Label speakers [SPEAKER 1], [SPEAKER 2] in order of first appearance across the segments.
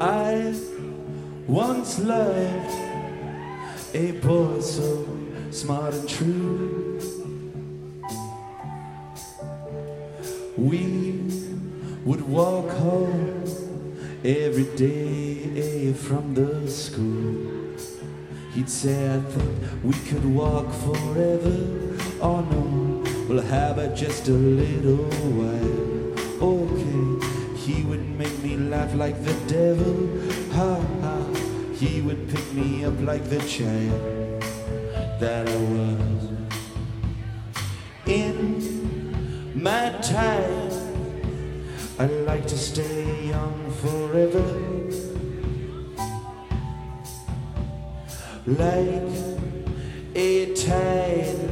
[SPEAKER 1] I once loved a boy so smart and true. We would walk home every day from the school. He'd say, I think we could walk forever. Oh no, well, how about just a little while? He would make me laugh like the devil. Ha ha, he would pick me up like the child that I was. In my time, I'd like to stay young forever. Like a tide,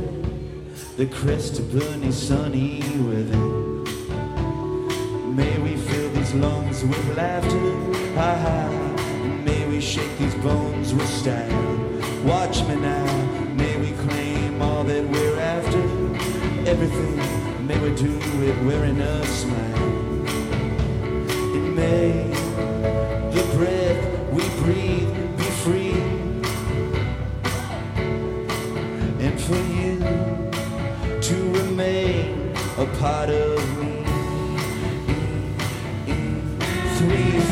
[SPEAKER 1] the crest of burning sunny weather. Lungs with laughter, ha ha. May we shake these bones with style. Watch me now, may we claim all that we're after. Everything, may we do it wearing a smile. And may the breath we breathe be free. And for you to remain a part of me. Three,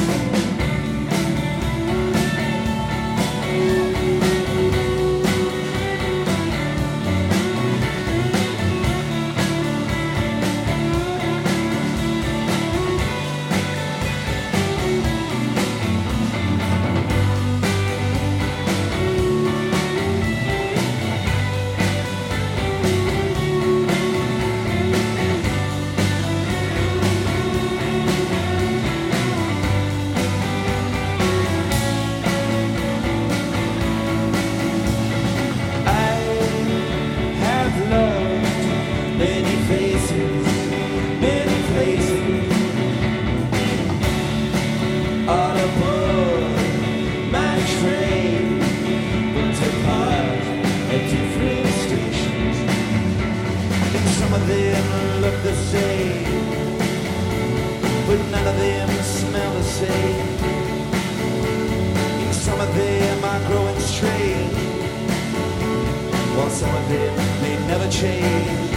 [SPEAKER 1] some of them may never change.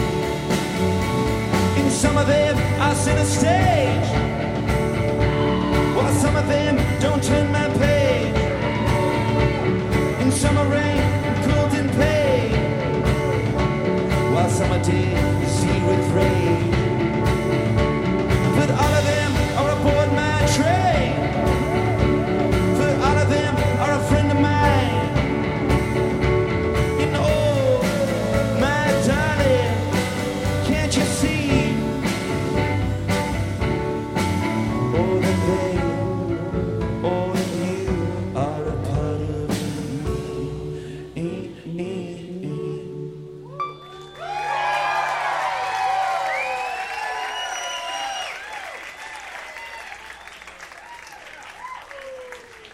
[SPEAKER 1] And some of them are center stage, while some of them don't turn my page. And some are rain cooled in pain, while some are dizzy with rage.